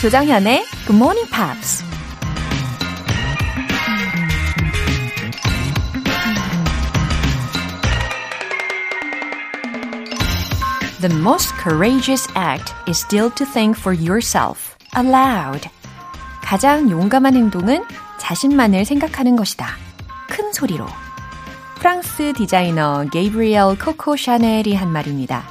조장현의 Good Morning Pops. The most courageous act is still to think for yourself aloud. 가장 용감한 행동은 자신만을 생각하는 것이다. 큰 소리로. 프랑스 디자이너 게이브리엘 코코 샤넬이 한 말입니다.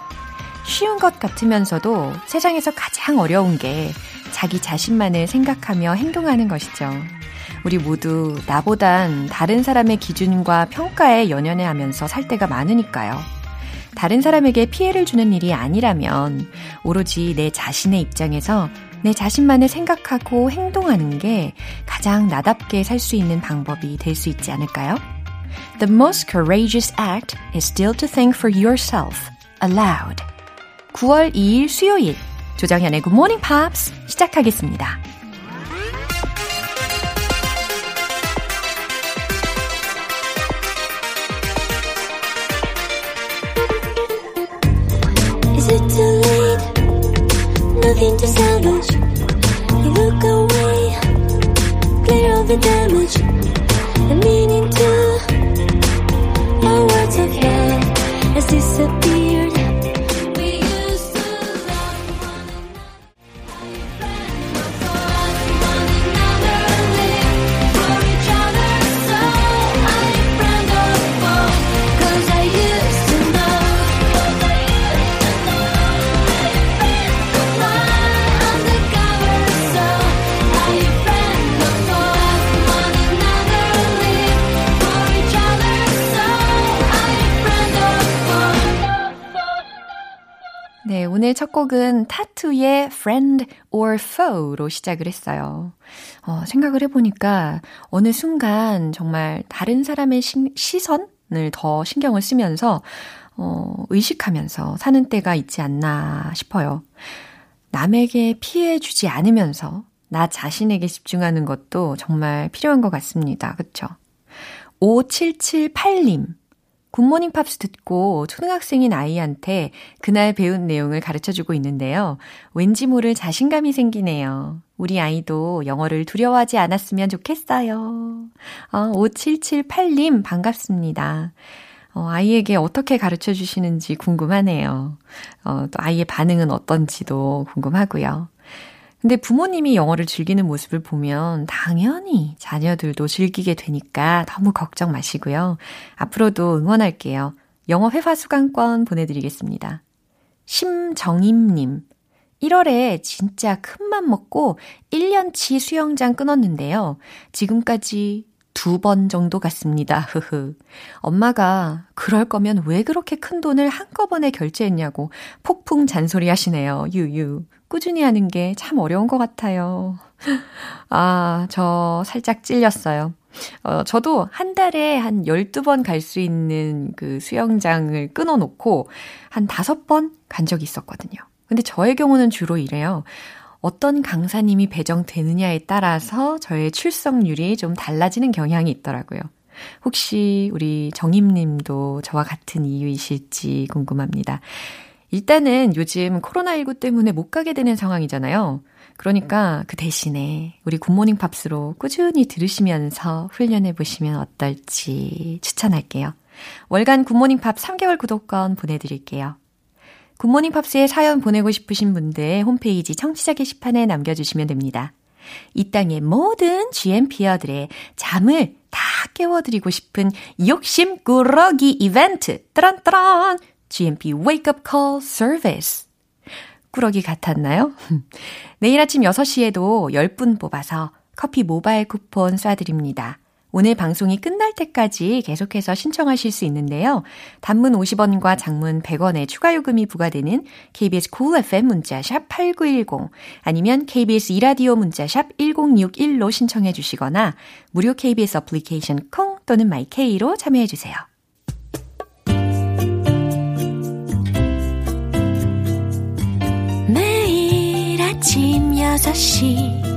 쉬운 것 같으면서도 세상에서 가장 어려운 게 자기 자신만을 생각하며 행동하는 것이죠. 우리 모두 나보단 다른 사람의 기준과 평가에 연연해 하면서 살 때가 많으니까요. 다른 사람에게 피해를 주는 일이 아니라면 오로지 내 자신의 입장에서 내 자신만을 생각하고 행동하는 게 가장 나답게 살 수 있는 방법이 될 수 있지 않을까요? The most courageous act is still to think for yourself aloud. 9월 2일 수요일 조정현의 Good Morning Pops 시작하겠습니다. Nothing to salvage. You look away, clear all the damage. And meaning to our words of love has disappeared. 오늘 첫 곡은 타투의 Friend or Foe로 시작을 했어요. 어, 생각을 해보니까 어느 순간 정말 다른 사람의 시, 시선을 더 신경을 쓰면서 어, 의식하면서 사는 때가 있지 않나 싶어요. 남에게 피해 주지 않으면서 나 자신에게 집중하는 것도 정말 필요한 것 같습니다. 그쵸? 5778님. 굿모닝 팝스 듣고 초등학생인 아이한테 그날 배운 내용을 가르쳐 주고 있는데요. 왠지 모를 자신감이 생기네요. 우리 아이도 영어를 두려워하지 않았으면 좋겠어요. 어, 5778님 반갑습니다. 어, 아이에게 어떻게 가르쳐 주시는지 궁금하네요. 어, 또 아이의 반응은 어떤지도 궁금하고요. 근데 부모님이 영어를 즐기는 모습을 보면 당연히 자녀들도 즐기게 되니까 너무 걱정 마시고요. 앞으로도 응원할게요. 영어 회화 수강권 보내드리겠습니다. 심정임님. 1월에 진짜 큰맘 먹고 1년치 수영장 끊었는데요. 지금까지 두 번 정도 갔습니다. 흐흐. 엄마가 그럴 거면 왜 그렇게 큰 돈을 한꺼번에 결제했냐고 폭풍 잔소리 하시네요. 유유. 꾸준히 하는 게 참 어려운 것 같아요. 아, 저 살짝 찔렸어요. 어, 저도 한 달에 한 12번 갈 수 있는 그 수영장을 끊어놓고 한 5번 간 적이 있었거든요. 근데 저의 경우는 주로 이래요. 어떤 강사님이 배정되느냐에 따라서 저의 출석률이 좀 달라지는 경향이 있더라고요. 혹시 우리 정임님도 저와 같은 이유이실지 궁금합니다. 일단은 요즘 코로나19 때문에 못 가게 되는 상황이잖아요. 그러니까 그 대신에 우리 굿모닝 팝스로 꾸준히 들으시면서 훈련해 보시면 어떨지 추천할게요. 월간 굿모닝 팝 3개월 구독권 보내드릴게요. 굿모닝 팝스에 사연 보내고 싶으신 분들 홈페이지 청취자 게시판에 남겨주시면 됩니다. 이 땅의 모든 GMPer들의 잠을 다 깨워드리고 싶은 욕심 꾸러기 이벤트 따란따란 GMP Wake Up Call 꾸러기 같았나요? 내일 아침 6시에도 10분 뽑아서 커피 모바일 쿠폰 쏴드립니다. 오늘 방송이 끝날 때까지 계속해서 신청하실 수 있는데요. 단문 50원과 장문 100원의 추가 요금이 부과되는 KBS Cool FM 문자샵 8910 아니면 KBS 2라디오 문자샵 1061로 신청해 주시거나 무료 KBS 어플리케이션 콩 또는 마이케이로 참여해 주세요. 매일 아침 6시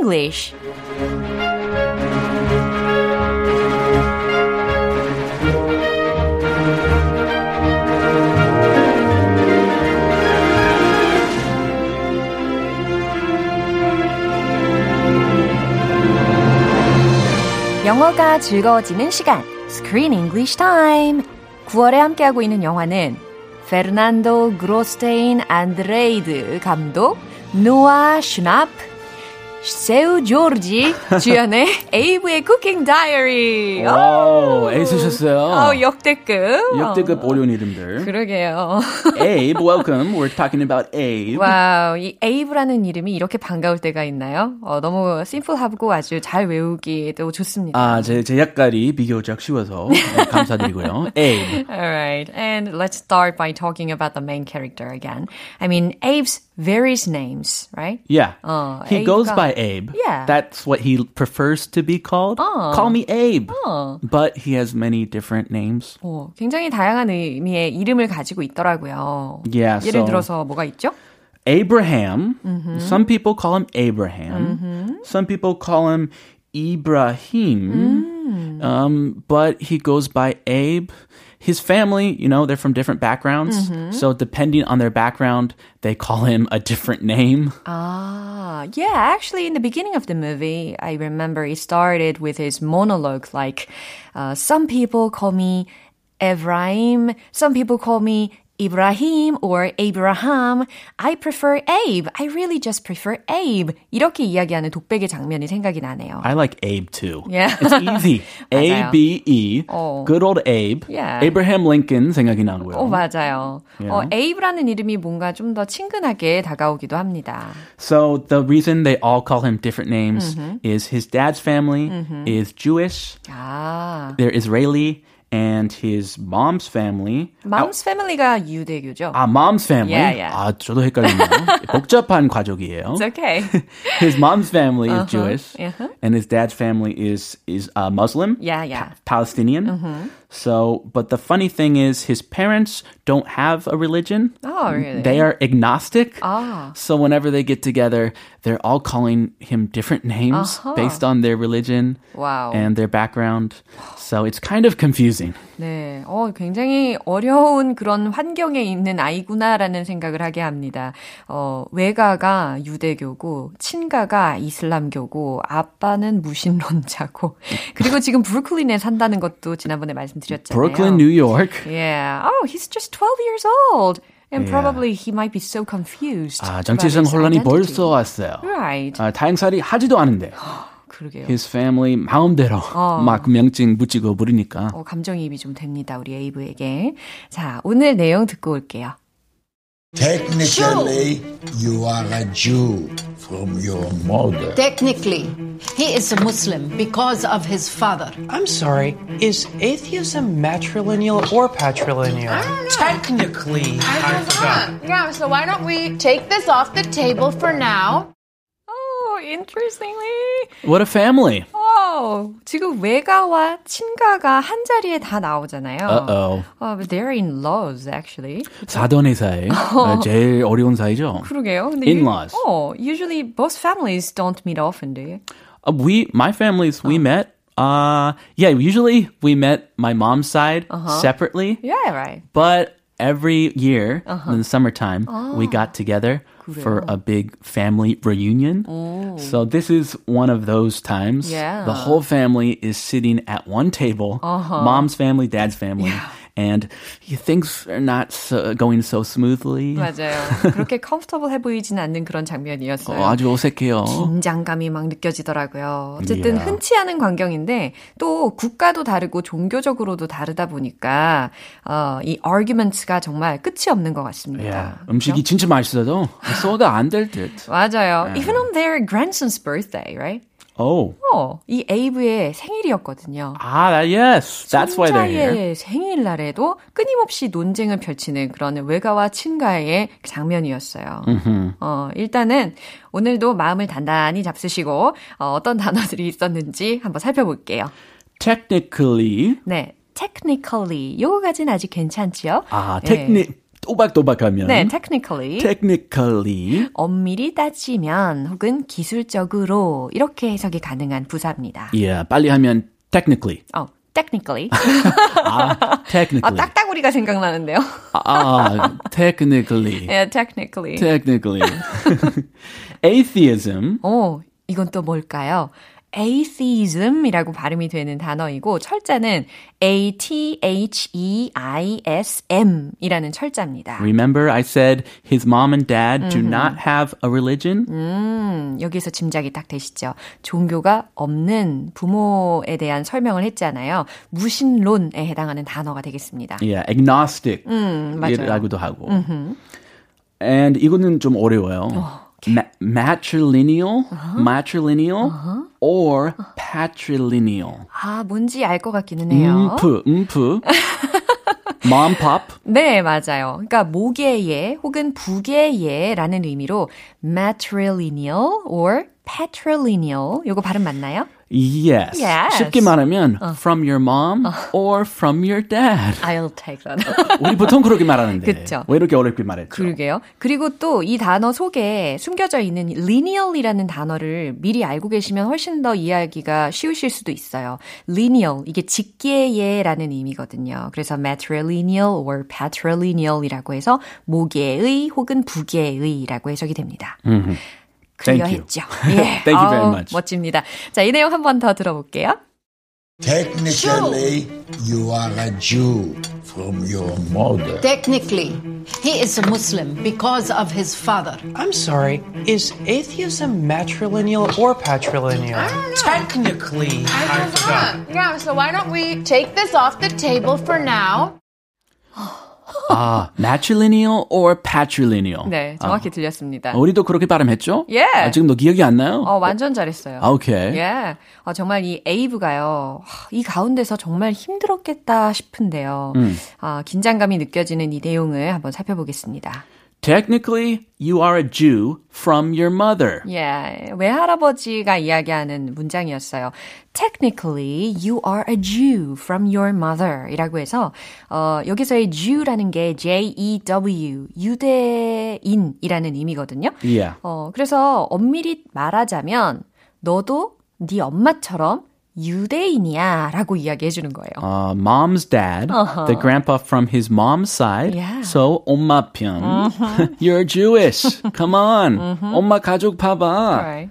English. 영어가 즐거워지는 시간. Screen English Time. 9월에 함께하고 있는 영화는 페르난도 그로스테인 안드레이드 감독, 노아 슈냅, 세우 조르지 주연의 에이브의 쿠킹 다이어리. 오, 애쓰셨어요. 어, 역대급. 역대급 어려운 이름들. 그러게요. Abe, welcome. We're talking about Abe. Wow, 이 에이브라는 이름이 이렇게 반가울 때가 있나요? 어, 너무 심플하고 아주 잘 외우기도 좋습니다. 아, 제 역할이 비교적 쉬워서 네, 감사드리고요. Abe. Alright, and let's start by talking about the main character again. I mean, Abe's various names, right? Yeah. 어, he goes Abe가- by Abe. Yeah. That's what he prefers to be called. Call me Abe. But he has many different names. 어, 굉장히 다양한 의미의 이름을 가지고 있더라고요. Yeah, 예를 so- 들어서 뭐가 있죠? Abraham. Some people call him Abraham. Some people call him Ibrahim. Um, but he goes by Abe. His family, you know, they're from different backgrounds. So depending on their background, they call him a different name. Ah, yeah, actually, in the beginning of the movie, I remember he started with his monologue like, uh, some people call me Ephraim, some people call me Ibrahim or Abraham. I prefer Abe. I really just prefer Abe. 이렇게 이야기하는 독백의 장면이 생각이 나네요. I like Abe too. Yeah. It's easy. A 맞아요. B E. 어. Good old Abe. Yeah. Abraham Lincoln 생각이 나고요. 어, 맞아요. Yeah. 어, 에이브라는 이름이 뭔가 좀 더 친근하게 다가오기도 합니다. So the reason they all call him different names is his dad's family is Jewish, 아, they're Israeli, and his mom's family. 맘스 패밀리가 유대교죠? 아, mom's family. Yeah, yeah. 아, 저도 헷갈리네요. 복잡한 가족이에요. It's okay. His mom's family is Jewish, uh-huh. and his dad's family is is uh, Muslim. Yeah, yeah. Palestinian. So, but the funny thing is, his parents don't have a religion. Oh, really? They are agnostic. Ah. So whenever they get together, they're all calling him different names Uh-huh. based on their religion Wow. and their background. So it's kind of confusing. 네, 어, 굉장히 어려운 그런 환경에 있는 아이구나라는 생각을 하게 합니다. 어, 외가가 유대교고, 친가가 이슬람교고, 아빠는 무신론자고, 그리고 지금 브루클린에 산다는 것도 지난번에 말씀 드렸잖아요. Brooklyn, New York. Yeah. Oh, he's just 12 years old. And probably he might be so confused. 아, his 혼란이. 벌써 왔어요. Right. 아, 다행살이 하지도 않은데 그러게요. his family 마음대로 막 명칭 붙이고 부르니까 어, 감정이입이 좀 됩니다. 우리 에이브에게. 자, 오늘 내용 듣고 올게요. Technically, you are a Jew from your mother. Technically, he is a Muslim because of his father. I'm sorry, is atheism matrilineal or patrilineal? I don't know. Technically, I forgot. Yeah, so why don't we take this off the table for now? Oh, interestingly. What a family 어, 지금 외가와 친가가 한 자리에 다 나오잖아요. Uh-oh. 어, but they're in laws, actually. 사돈의 사이. 네, 제일 어려운 사이죠. 그러게요. 근데 In-laws. 유- 어, usually both families don't meet often, do you? Uh, we, my families, we met. Uh, yeah, usually we met my mom's side separately, Yeah, right. but every year in the summertime we got together for a big family reunion. Oh. So this is one of those times. Yeah. The whole family is sitting at one table. Uh-huh. Mom's family, dad's family. And things are not so, going so smoothly. 맞아요. 그렇게 comfortable해 보이진 않는 그런 장면이었어요. 어, 아주 어색해요. 긴장감이 막 느껴지더라고요. 어쨌든 Yeah. 흔치 않은 광경인데 또 국가도 다르고 종교적으로도 다르다 보니까 어, 이 arguments가 정말 끝이 없는 것 같습니다. Yeah. 음식이 진짜 맛있어도 소화가 안될 듯. 맞아요. Even on their grandson's birthday, right? Oh. 어, 이 에이브의 생일이었거든요. Ah, that, yes. That's why they're here. 생일날에도 끊임없이 논쟁을 펼치는 그런 외가와 친가의 장면이었어요. 어, 일단은 오늘도 마음을 단단히 잡수시고 어, 어떤 단어들이 있었는지 한번 살펴볼게요. Technically. 네, technically 요거까지는 아직 괜찮지요? 아, 네. 테크닉 또박또박하면. 네, technically. technically. 엄밀히 따지면 혹은 기술적으로 이렇게 해석이 가능한 부사입니다. Yeah, 빨리 하면 technically. 어, technically. 아, technically. 아, 딱따구리가 생각나는데요. 아, technically. 네, technically. technically. Atheism. 어, 이건 또 뭘까요? Atheism이라고 발음이 되는 단어이고 철자는 a t h e i s m이라는 철자입니다. Remember I said his mom and dad do not have a religion? 음, 여기서 짐작이 딱 되시죠? 종교가 없는 부모에 대한 설명을 했잖아요. 무신론에 해당하는 단어가 되겠습니다. Yeah, agnostic. 음, 맞아요. 이라고도 하고. And 이거는 좀 어려워요. Ma- matrilineal, matrilineal, or patrilineal. 아, 뭔지 알 것 같기는 해요. 음프, 음프. Mom, pop. 네, 맞아요. 그러니까 모계예 혹은 부계예라는 의미로 matrilineal or patrilineal. 요거 발음 맞나요? Yes. Yes. 쉽게 말하면 from your mom or from your dad. I'll take that. 우리 보통 그렇게 말하는데 그쵸. 왜 이렇게 어렵게 말했죠? 그러게요. 그리고 또 이 단어 속에 숨겨져 있는 lineal이라는 단어를 미리 알고 계시면 훨씬 더 이해하기가 쉬우실 수도 있어요. lineal 이게 직계예라는 의미거든요. 그래서 matrilineal or patrilineal이라고 해서 모계의 혹은 부계의라고 해석이 됩니다. You. 클리어했죠. 예. Thank you very 아우, much. 멋집니다. 자, 이 내용 한 번 더 들어볼게요. Technically, you are a Jew from your mother. Technically, he is a Muslim because of his father. I'm sorry, is atheism matrilineal or patrilineal? Technically, I forgot. Yeah, so why don't we take this off the table for now? 아, matrilineal or patrilineal? 네, 정확히 들렸습니다. 아, 우리도 그렇게 발음했죠? 예. 아, 지금도 기억이 안 나요? 어, 완전 잘했어요. 아, 오케이. 예. 어, 정말 이 에이브가요, 하, 이 가운데서 정말 힘들었겠다 싶은데요. 음. 아, 긴장감이 느껴지는 이 내용을 한번 살펴보겠습니다. Technically, you are a Jew from your mother. 예, 외할아버지가 이야기하는 문장이었어요. Technically, you are a Jew from your mother. 이라고 해서, 어, 여기서의 Jew라는 게 J-E-W, 유대인이라는 의미거든요. Yeah. 어, 그래서 엄밀히 말하자면, 너도 네 엄마처럼 유대인이야 라고 이야기해 주는 거예요. Uh, mom's dad, the grandpa from his mom's side. Yeah. So 엄마 편. You're Jewish. Come on. 엄마 가족 봐봐. Right.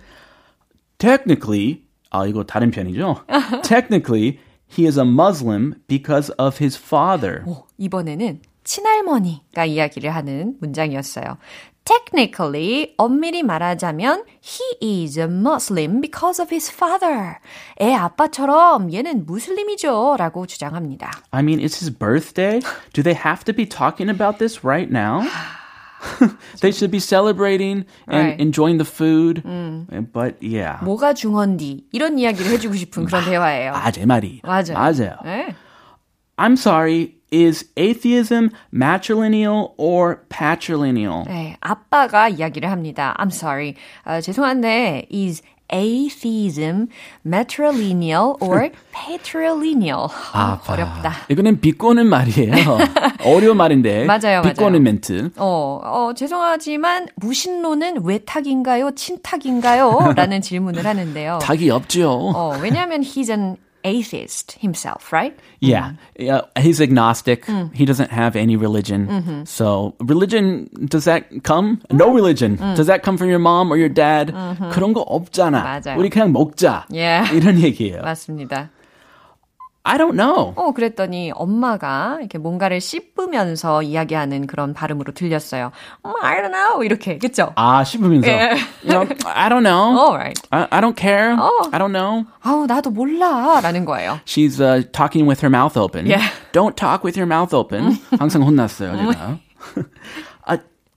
Technically, 아 이거 다른 편이죠. Technically, he is a Muslim because of his father. 오, 이번에는 친할머니가 이야기를 하는 문장이었어요. Technically, 엄밀히 말하자면 he is a Muslim because of his father. 애 아빠처럼 얘는 무슬림이죠 라고 주장합니다. I mean, it's his birthday. Do they have to be talking about this right now? they should be celebrating and Right. enjoying the food. But yeah. 뭐가 중헌디 이런 이야기를 해주고 싶은 그런 대화예요. 아, 제 말이. 맞아요. 맞아요. 네. I'm sorry. Is atheism matrilineal or patrilineal? 네, 아빠가 이야기를 합니다. I'm sorry. 아, 죄송한데, is atheism matrilineal or patrilineal? 아, 어렵다. 이거는 비꼬는 말이에요. 어려운 말인데. 맞아요, 비꼬는 맞아요. 멘트. 어, 어, 죄송하지만 무신론은 외탁인가요? 친탁인가요? 라는 질문을 하는데요. 닭이 없죠. 어, 왜냐하면 he's an atheist himself, right? Yeah. yeah. He's agnostic. He doesn't have any religion. So, religion, does that come? No religion. Does that come from your mom or your dad? 그런 거 없잖아. 맞아요. 우리 그냥 먹자. Yeah. 이런 얘기예요. 맞습니다. I don't know. 어, 그랬더니 엄마가 이렇게 뭔가를 씹으면서 이야기하는 그런 발음으로 들렸어요. 음, I don't know. 이렇게, 그쵸? 아, 씹으면서. 예. No, I don't know. Alright. I, I don't care. 어. I don't know. 아우, 나도 몰라. 라는 거예요. She's uh, talking with her mouth open. Yeah. Don't talk with your mouth open. 항상 혼났어요, 제가.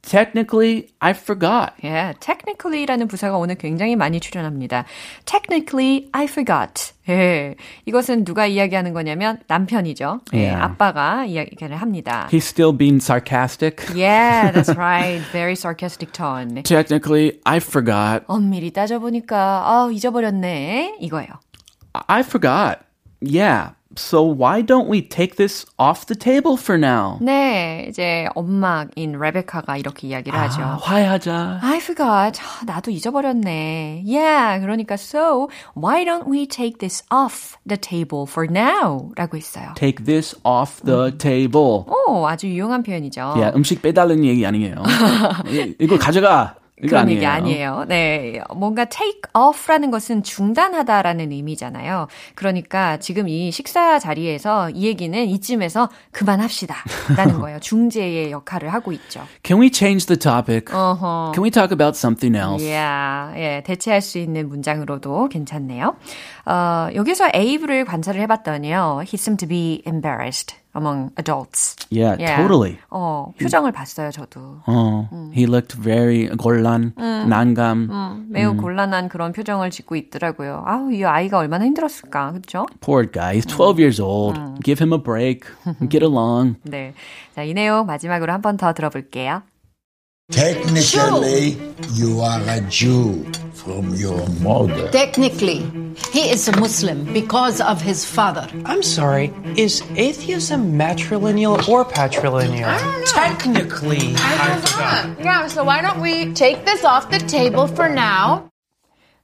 아, technically, I forgot. 예, technically라는 부사가 오늘 굉장히 많이 출연합니다. Technically, I forgot. 예, 이것은 누가 이야기하는 거냐면 남편이죠. 예, Yeah. 아빠가 이야기를 합니다. He's still being sarcastic. Yeah, that's right. Very sarcastic tone. Technically, I forgot. 엄밀히 따져보니까 아 잊어버렸네 이거예요. I forgot. Yeah. So why don't we take this off the table for now? 네, 이제 엄마인 레베카가 이렇게 이야기를 하죠. 아, 화해하자. I forgot. 아, 나도 잊어버렸네. Yeah, 그러니까 so why don't we take this off the table for now? 라고 했어요. Take this off the table. 오, 아주 유용한 표현이죠. 야, 음식 빼달라는 얘기 아니에요. 이- 이거 가져가. 그런 아니에요. 얘기 아니에요. 네. 뭔가 take off라는 것은 중단하다라는 의미잖아요. 그러니까 지금 이 식사 자리에서 이 얘기는 이쯤에서 그만합시다. 라는 거예요. 중재의 역할을 하고 있죠. Can we change the topic? 어허. Can we talk about something else? Yeah, 예, 대체할 수 있는 문장으로도 괜찮네요. 어, 여기서 에이브를 관찰을 해봤더니요. He seemed to be embarrassed among adults. Yeah, Yeah. totally. 어, 표정을 봤어요, 저도. 어, he looked very 곤란, 난감. 매우 곤란한 그런 표정을 짓고 있더라고요. 아우, 이 아이가 얼마나 힘들었을까, 그렇죠? Poor guy. He's 12 years old. Give him a break. Get along. 네. 자, 이 내용 마지막으로 한 번 더 들어볼게요. Technically, you are a Jew from your mother. Technically, he is a Muslim because of his father. I'm sorry, is atheism matrilineal or patrilineal? Technically, I forgot. Yeah, so why don't we take this off the table for now?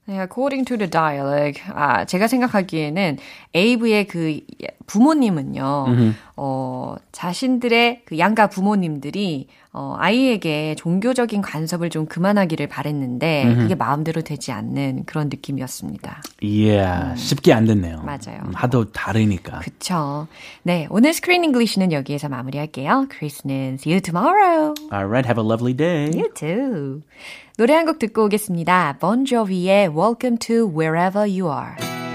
네, according to the dialogue, 아, 제가 생각하기에는 에이브의 그 부모님은요, 어, 자신들의 그 양가 부모님들이 어, 아이에게 종교적인 간섭을 좀 그만하기를 바랬는데, 그게 마음대로 되지 않는 그런 느낌이었습니다. Yeah, 쉽게 안 됐네요. 맞아요. 음, 하도 다르니까. 그쵸. 네, 오늘 Screen English는 여기에서 마무리할게요. 크리스는 see you tomorrow. Alright, have a lovely day. You too. 노래 한 곡 듣고 오겠습니다. Bon Jovi의 Welcome to Wherever You Are.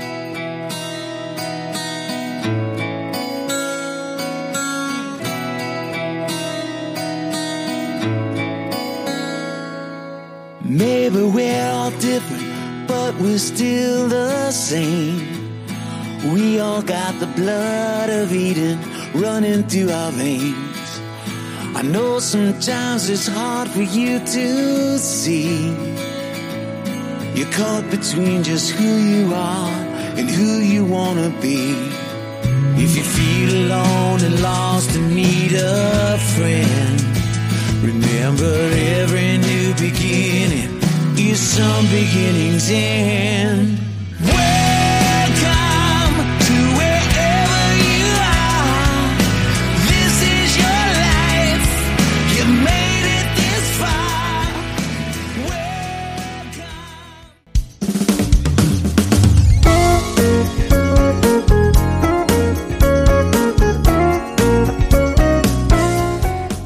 Maybe we're all different, but we're still the same. We all got the blood of Eden running through our veins. I know sometimes it's hard for you to see. You're caught between just who you are and who you wanna be. If you feel alone and lost and need a friend, remember every new beginning is some beginning's end.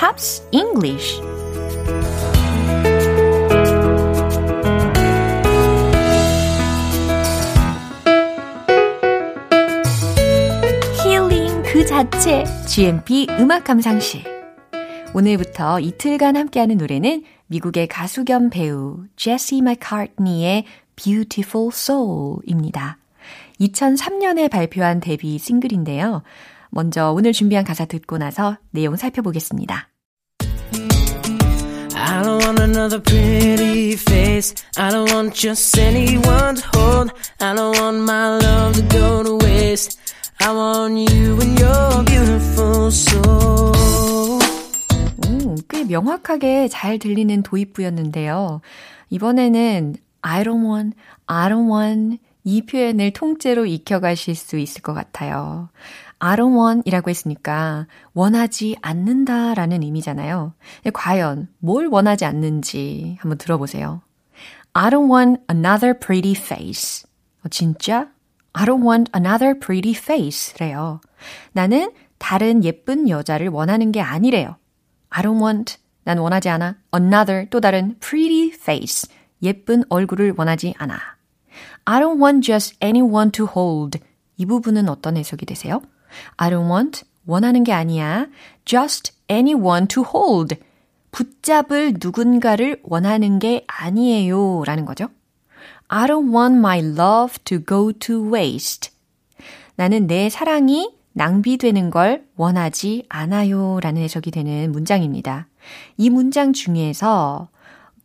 Pops English 힐링 그 자체 GMP 음악 감상실 오늘부터 이틀간 함께하는 노래는 미국의 가수 겸 배우 제시 맥카트니의 Beautiful Soul입니다. 2003년에 발표한 데뷔 싱글인데요. 먼저 오늘 준비한 가사 듣고 나서 내용 살펴보겠습니다. I don't want another pretty face. I don't want just anyone to hold. I don't want my love to go to waste. I want you and your beautiful soul. 오, 꽤 명확하게 잘 들리는 도입부였는데요. 이번에는 I don't want, I don't want 이 표현을 통째로 익혀가실 수 있을 것 같아요. I don't want 이라고 했으니까 원하지 않는다 라는 의미잖아요. 과연 뭘 원하지 않는지 한번 들어보세요. I don't want another pretty face. 어, 진짜? I don't want another pretty face 래요. 나는 다른 예쁜 여자를 원하는 게 아니래요. I don't want, 난 원하지 않아. Another, 또 다른 pretty face. 예쁜 얼굴을 원하지 않아. I don't want just anyone to hold. 이 부분은 어떤 해석이 되세요? I don't want, 원하는 게 아니야. just anyone to hold. 붙잡을 누군가를 원하는 게 아니에요. 라는 거죠. I don't want my love to go to waste. 나는 내 사랑이 낭비되는 걸 원하지 않아요. 라는 해석이 되는 문장입니다. 이 문장 중에서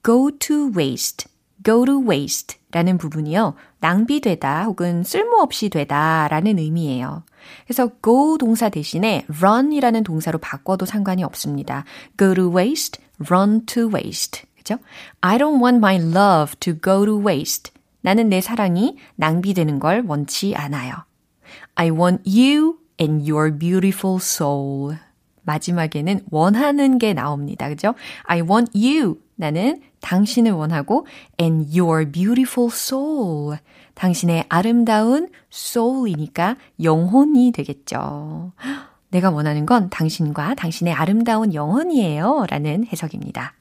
go to waste, go to waste 라는 부분이요. 낭비되다 혹은 쓸모없이 되다 라는 의미예요. 그래서 go 동사 대신에 run이라는 동사로 바꿔도 상관이 없습니다. go to waste, run to waste. 그죠? I don't want my love to go to waste. 나는 내 사랑이 낭비되는 걸 원치 않아요. I want you and your beautiful soul. 마지막에는 원하는 게 나옵니다. 그죠? I want you. 나는 당신을 원하고 and your beautiful soul. 당신의 아름다운 soul이니까 영혼이 되겠죠. 내가 원하는 건 당신과 당신의 아름다운 영혼이에요. 라는 해석입니다.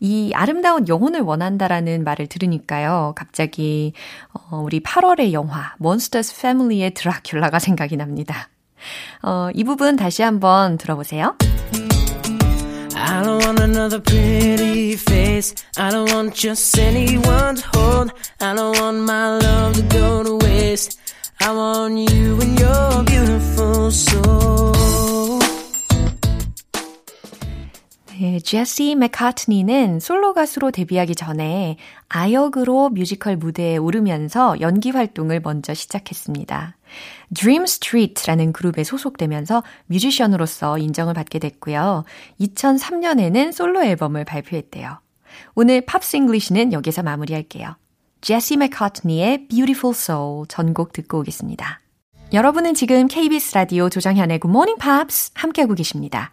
이 아름다운 영혼을 원한다라는 말을 들으니까요. 갑자기 어, 우리 8월의 영화 몬스터스 패밀리의 드라큘라가 생각이 납니다. 어, 이 부분 다시 한번 들어보세요. I don't want another pretty face. I don't want just anyone to hold. I don't want my love to go to waste. I want you and your beautiful soul. 네, 제시 맥카트니는 솔로 가수로 데뷔하기 전에 아역으로 뮤지컬 무대에 오르면서 연기 활동을 먼저 시작했습니다. Dream Street라는 그룹에 소속되면서 뮤지션으로서 인정을 받게 됐고요. 2003년에는 솔로 앨범을 발표했대요. 오늘 Pops English는 여기서 마무리할게요. 제시 맥카트니의 Beautiful Soul 전곡 듣고 오겠습니다. 여러분은 지금 KBS 라디오 조정현의 Good Morning Pops 함께하고 계십니다.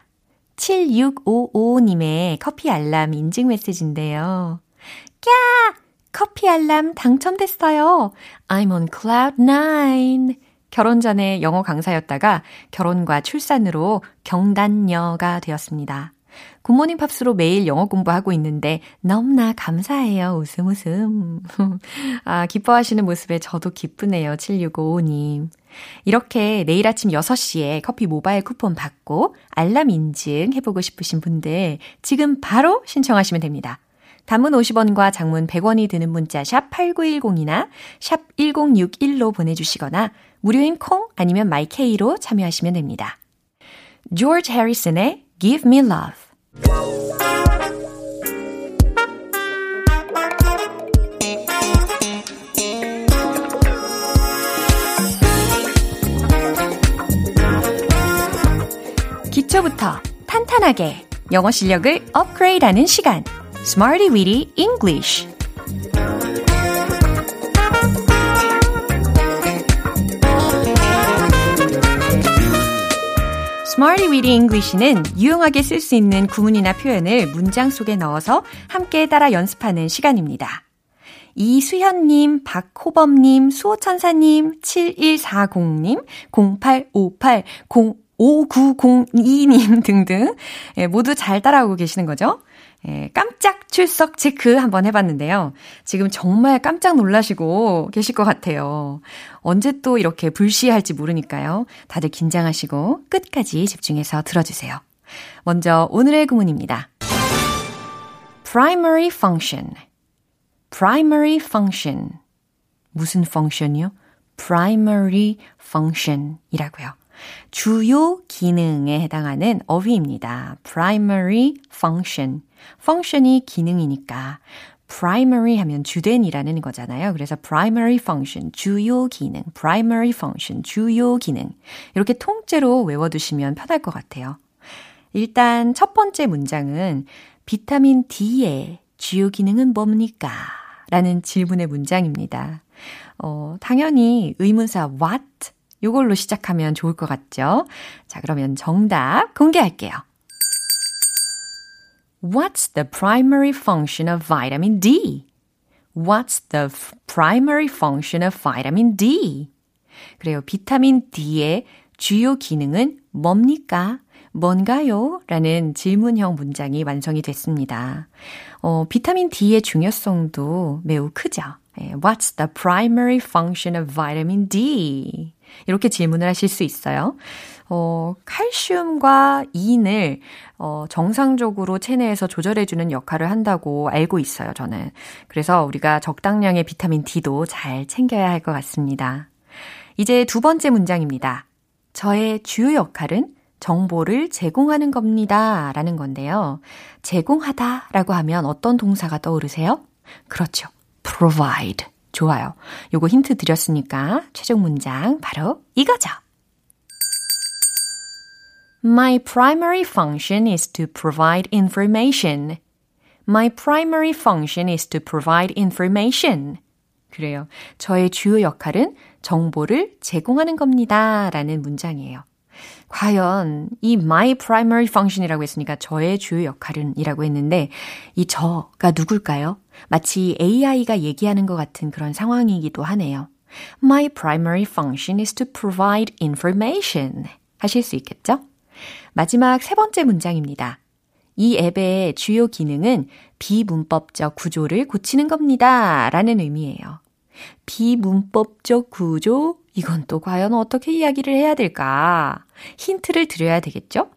7655님의 커피 알람 인증 메시지인데요. 꺄! 커피 알람 당첨됐어요. I'm on cloud nine. 결혼 전에 영어 강사였다가 결혼과 출산으로 경단녀가 되었습니다. 굿모닝 팝스로 매일 영어 공부하고 있는데 너무나 감사해요. 웃음 웃음. 아, 기뻐하시는 모습에 저도 기쁘네요. 7655님. 이렇게 내일 아침 6시에 커피 모바일 쿠폰 받고 알람 인증 해보고 싶으신 분들 지금 바로 신청하시면 됩니다. 단문 50원과 장문 100원이 드는 문자 샵 8910이나 샵 1061로 보내주시거나 무료인 콩 아니면 마이케이로 참여하시면 됩니다. 조지 해리슨의 Give Me Love 기초부터 탄탄하게 영어 실력을 업그레이드하는 시간 Smarty Weedy English Smarty Weedy English는 유용하게 쓸 수 있는 구문이나 표현을 문장 속에 넣어서 함께 따라 연습하는 시간입니다. 이수현님, 박호범님, 수호천사님, 7140님, 0858, 5902님 등등 예, 모두 잘 따라오고 계시는 거죠? 예, 깜짝 출석 체크 한번 해봤는데요. 지금 정말 깜짝 놀라시고 계실 것 같아요. 언제 또 이렇게 불시할지 모르니까요. 다들 긴장하시고 끝까지 집중해서 들어주세요. 먼저 오늘의 구문입니다. primary function. primary function. 무슨 function이요? primary function 이라고요. 주요 기능에 해당하는 어휘입니다. primary function. function이 기능이니까 primary 하면 주된이라는 거잖아요. 그래서 primary function, 주요 기능, primary function, 주요 기능. 이렇게 통째로 외워두시면 편할 것 같아요. 일단 첫 번째 문장은 비타민 D의 주요 기능은 뭡니까? 라는 질문의 문장입니다. 어, 당연히 의문사 what 요걸로 시작하면 좋을 것 같죠? 자, 그러면 정답 공개할게요. What's the primary function of vitamin D? What's the primary function of vitamin D? 그래요. 비타민 D의 주요 기능은 뭡니까? 뭔가요? 라는 질문형 문장이 완성이 됐습니다. 어, 비타민 D의 중요성도 매우 크죠. What's the primary function of vitamin D? 이렇게 질문을 하실 수 있어요. 어, 칼슘과 인을 어, 정상적으로 체내에서 조절해주는 역할을 한다고 알고 있어요, 저는. 그래서 우리가 적당량의 비타민 D도 잘 챙겨야 할 것 같습니다. 이제 두 번째 문장입니다. 저의 주요 역할은 정보를 제공하는 겁니다. 라는 건데요. 제공하다 라고 하면 어떤 동사가 떠오르세요? 그렇죠. provide. 좋아요. 요거 힌트 드렸으니까 최종 문장 바로 이거죠. My primary function is to provide information. My primary function is to provide information. 그래요. 저의 주요 역할은 정보를 제공하는 겁니다. 라는 문장이에요. 과연 이 my primary function이라고 했으니까 저의 주요 역할은 이라고 했는데 이 저가 누굴까요? 마치 AI가 얘기하는 것 같은 그런 상황이기도 하네요. My primary function is to provide information. 하실 수 있겠죠? 마지막 세 번째 문장입니다. 이 앱의 주요 기능은 비문법적 구조를 고치는 겁니다. 라는 의미예요. 비문법적 구조? 이건 또 과연 어떻게 이야기를 해야 될까? 힌트를 드려야 되겠죠?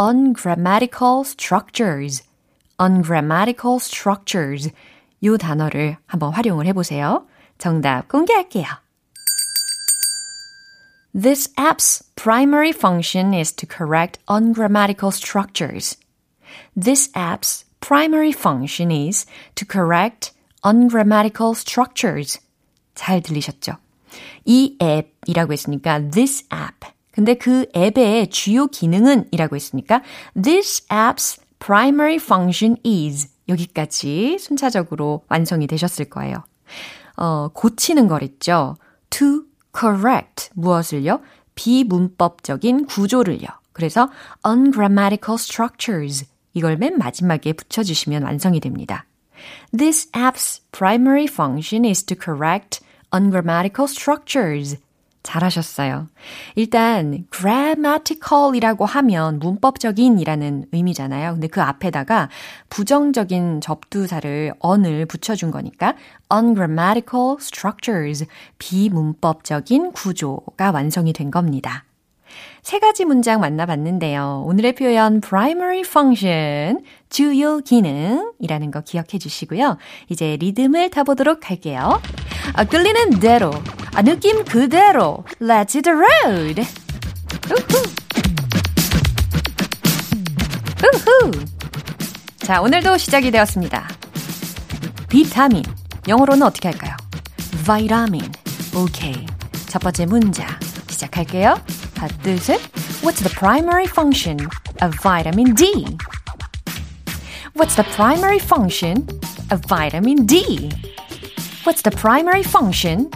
ungrammatical structures. ungrammatical structures. 요 단어를 한번 활용을 해보세요. 정답 공개할게요. This app's primary function is to correct ungrammatical structures. This app's primary function is to correct ungrammatical structures. 잘 들리셨죠? 이 앱이라고 했으니까 this app. 근데 그 앱의 주요 기능은 이라고 했으니까 this app's primary function is 여기까지 순차적으로 완성이 되셨을 거예요. 어, 고치는 거랬죠. to correct 무엇을요? 비문법적인 구조를요. 그래서 ungrammatical structures 이걸 맨 마지막에 붙여주시면 완성이 됩니다. This app's primary function is to correct ungrammatical structures. 잘하셨어요. 일단 grammatical이라고 하면 문법적인이라는 의미잖아요. 근데 그 앞에다가 부정적인 접두사를 on을 붙여준 거니까 ungrammatical structures 비문법적인 구조가 완성이 된 겁니다. 세 가지 문장 만나봤는데요. 오늘의 표현 primary function, 주요 기능이라는 거 기억해 주시고요. 이제 리듬을 타보도록 할게요. 아, 끌리는 대로, 아, 느낌 그대로, let's hit the road! 우후. 우후. 자, 오늘도 시작이 되었습니다. 비타민, 영어로는 어떻게 할까요? vitamin, 오케이. 첫 번째 문장 시작할게요. 하나, 둘, 셋. What's the primary function of vitamin D? What's the primary function of vitamin D? What's the primary function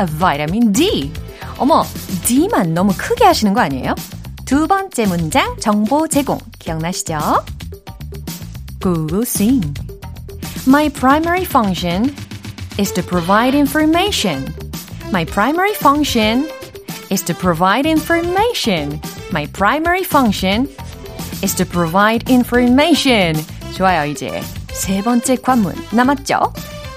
of vitamin D? 어머, D만 너무 크게 하시는 거 아니에요? 두 번째 문장 정보 제공 기억나시죠? Google Sing. My primary function is to provide information. My primary function is to provide information. My primary function is to provide information. 좋아요, 이제. 세 번째 관문 남았죠?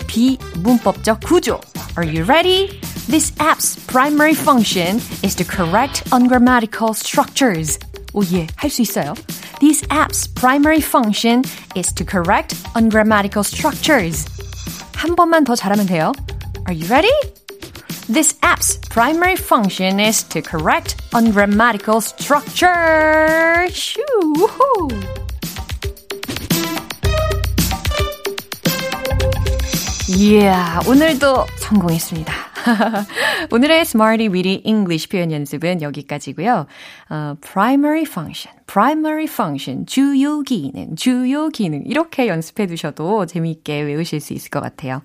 비문법적 구조. Are you ready? This app's primary function is to correct ungrammatical structures. 오, 예, 할 수 있어요. This app's primary function is to correct ungrammatical structures. 한 번만 더 잘하면 돼요. Are you ready? This app's primary function is to correct ungrammatical structure. Shoo, woohoo. Yeah, 오늘도 성공했습니다. 오늘의 Smarty Weedy English 표현 연습은 여기까지고요. 어, primary function, primary function, 주요 기능, 주요 기능 이렇게 연습해 두셔도 재미있게 외우실 수 있을 것 같아요.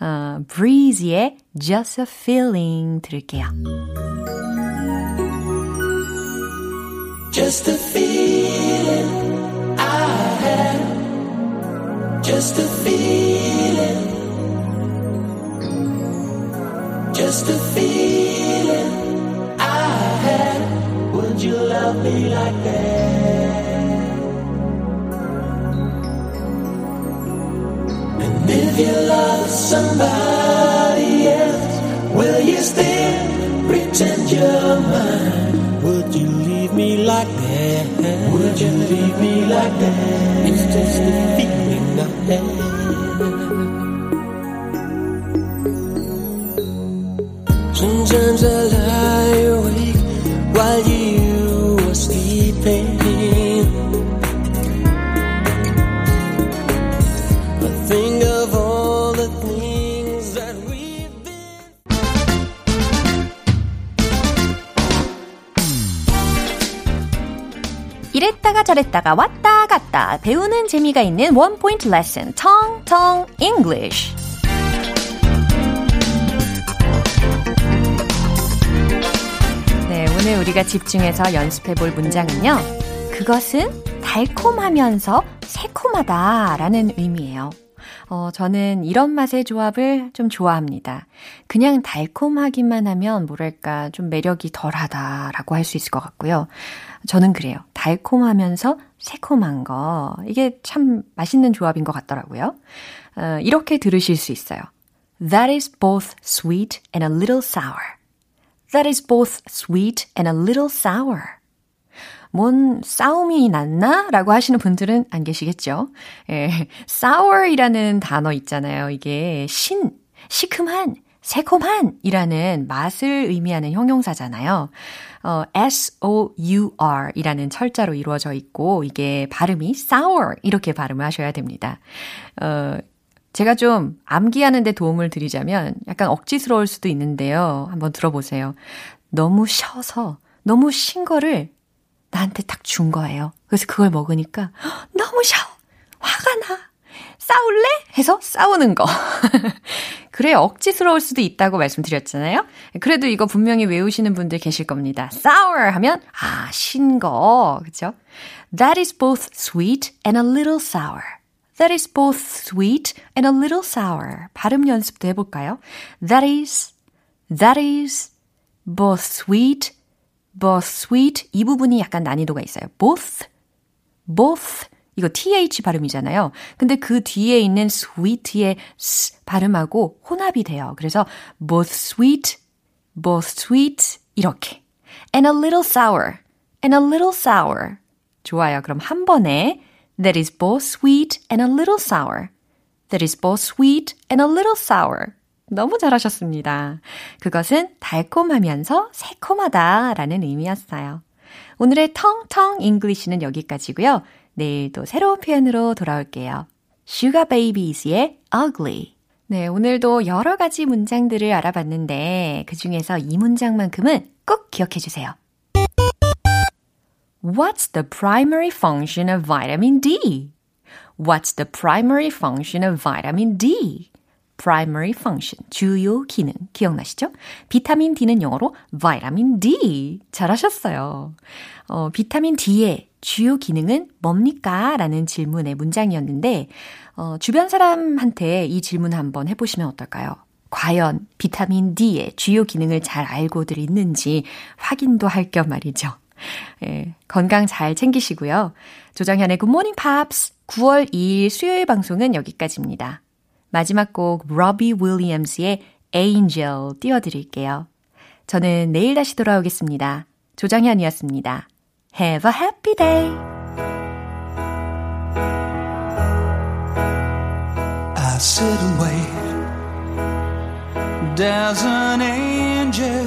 어, Breeze의 Just a Feeling 들을게요. Just a feeling I had. Just a feeling. Just a feeling I had. Would you love me like that? And if you love somebody else, will you still pretend you're mine? Would you leave me like that? Would you leave me like that? It's just a feeling I had. Sometimes I lie awake while you are sleeping. I think of all the things that we've been. 이랬다가 저랬다가 왔다 갔다 배우는 재미가 있는 원 포인트 레슨 텅텅 English. 오늘 우리가 집중해서 연습해 볼 문장은요. 그것은 달콤하면서 새콤하다 라는 의미예요. 어, 저는 이런 맛의 조합을 좀 좋아합니다. 그냥 달콤하기만 하면 뭐랄까 좀 매력이 덜하다라고 할 수 있을 것 같고요. 저는 그래요. 달콤하면서 새콤한 거. 이게 참 맛있는 조합인 것 같더라고요. 어, 이렇게 들으실 수 있어요. That is both sweet and a little sour. That is both sweet and a little sour. 뭔 싸움이 났나? 라고 하시는 분들은 안 계시겠죠? 예, sour이라는 단어 있잖아요. 이게 신, 시큼한, 새콤한 이라는 맛을 의미하는 형용사잖아요. 어, S-O-U-R 이라는 철자로 이루어져 있고, 이게 발음이 sour 이렇게 발음을 하셔야 됩니다. 어, 제가 좀 암기하는데 도움을 드리자면 약간 억지스러울 수도 있는데요. 한번 들어보세요. 너무 셔서, 너무 신 거를 나한테 딱 준 거예요. 그래서 그걸 먹으니까 너무 셔! 화가 나! 싸울래? 해서 싸우는 거. 그래, 억지스러울 수도 있다고 말씀드렸잖아요. 그래도 이거 분명히 외우시는 분들 계실 겁니다. sour 하면, 아, 신 거. 그쵸? That is both sweet and a little sour. That is both sweet and a little sour. 발음 연습도 해볼까요? That is, that is both sweet, both sweet. 이 부분이 약간 난이도가 있어요. both, both. 이거 th 발음이잖아요. 근데 그 뒤에 있는 sweet의 s 발음하고 혼합이 돼요. 그래서 both sweet, both sweet 이렇게. and a little sour, and a little sour. 좋아요. 그럼 한 번에 that is both sweet and a little sour. That is both sweet and a little sour. 너무 잘하셨습니다. 그것은 달콤하면서 새콤하다 라는 의미였어요. 오늘의 텅텅 English는 여기까지고요. 내일도 새로운 표현으로 돌아올게요. Sugababes의 Ugly. 네, 오늘도 여러 가지 문장들을 알아봤는데 그 중에서 이 문장만큼은 꼭 기억해 주세요. What's the primary function of vitamin D? What's the primary function of vitamin D? primary function, 주요 기능. 기억나시죠? 비타민 D는 영어로 vitamin D. 잘하셨어요. 어, 비타민 D의 주요 기능은 뭡니까? 라는 질문의 문장이었는데, 어, 주변 사람한테 이 질문 한번 해보시면 어떨까요? 과연 비타민 D의 주요 기능을 잘 알고들 있는지 확인도 할 겸 말이죠. 예, 건강 잘 챙기시고요. 조정현의 Morning Pops 9월 2일 수요일 방송은 여기까지입니다. 마지막 곡 로비 윌리엄스의 Angel 띄워드릴게요. 저는 내일 다시 돌아오겠습니다. 조정현이었습니다. Have a happy day! I sit and wait. Does an angel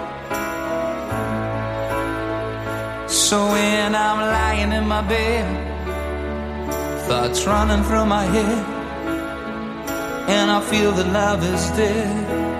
So when I'm lying in my bed, thoughts running through my head, and I feel that love is dead.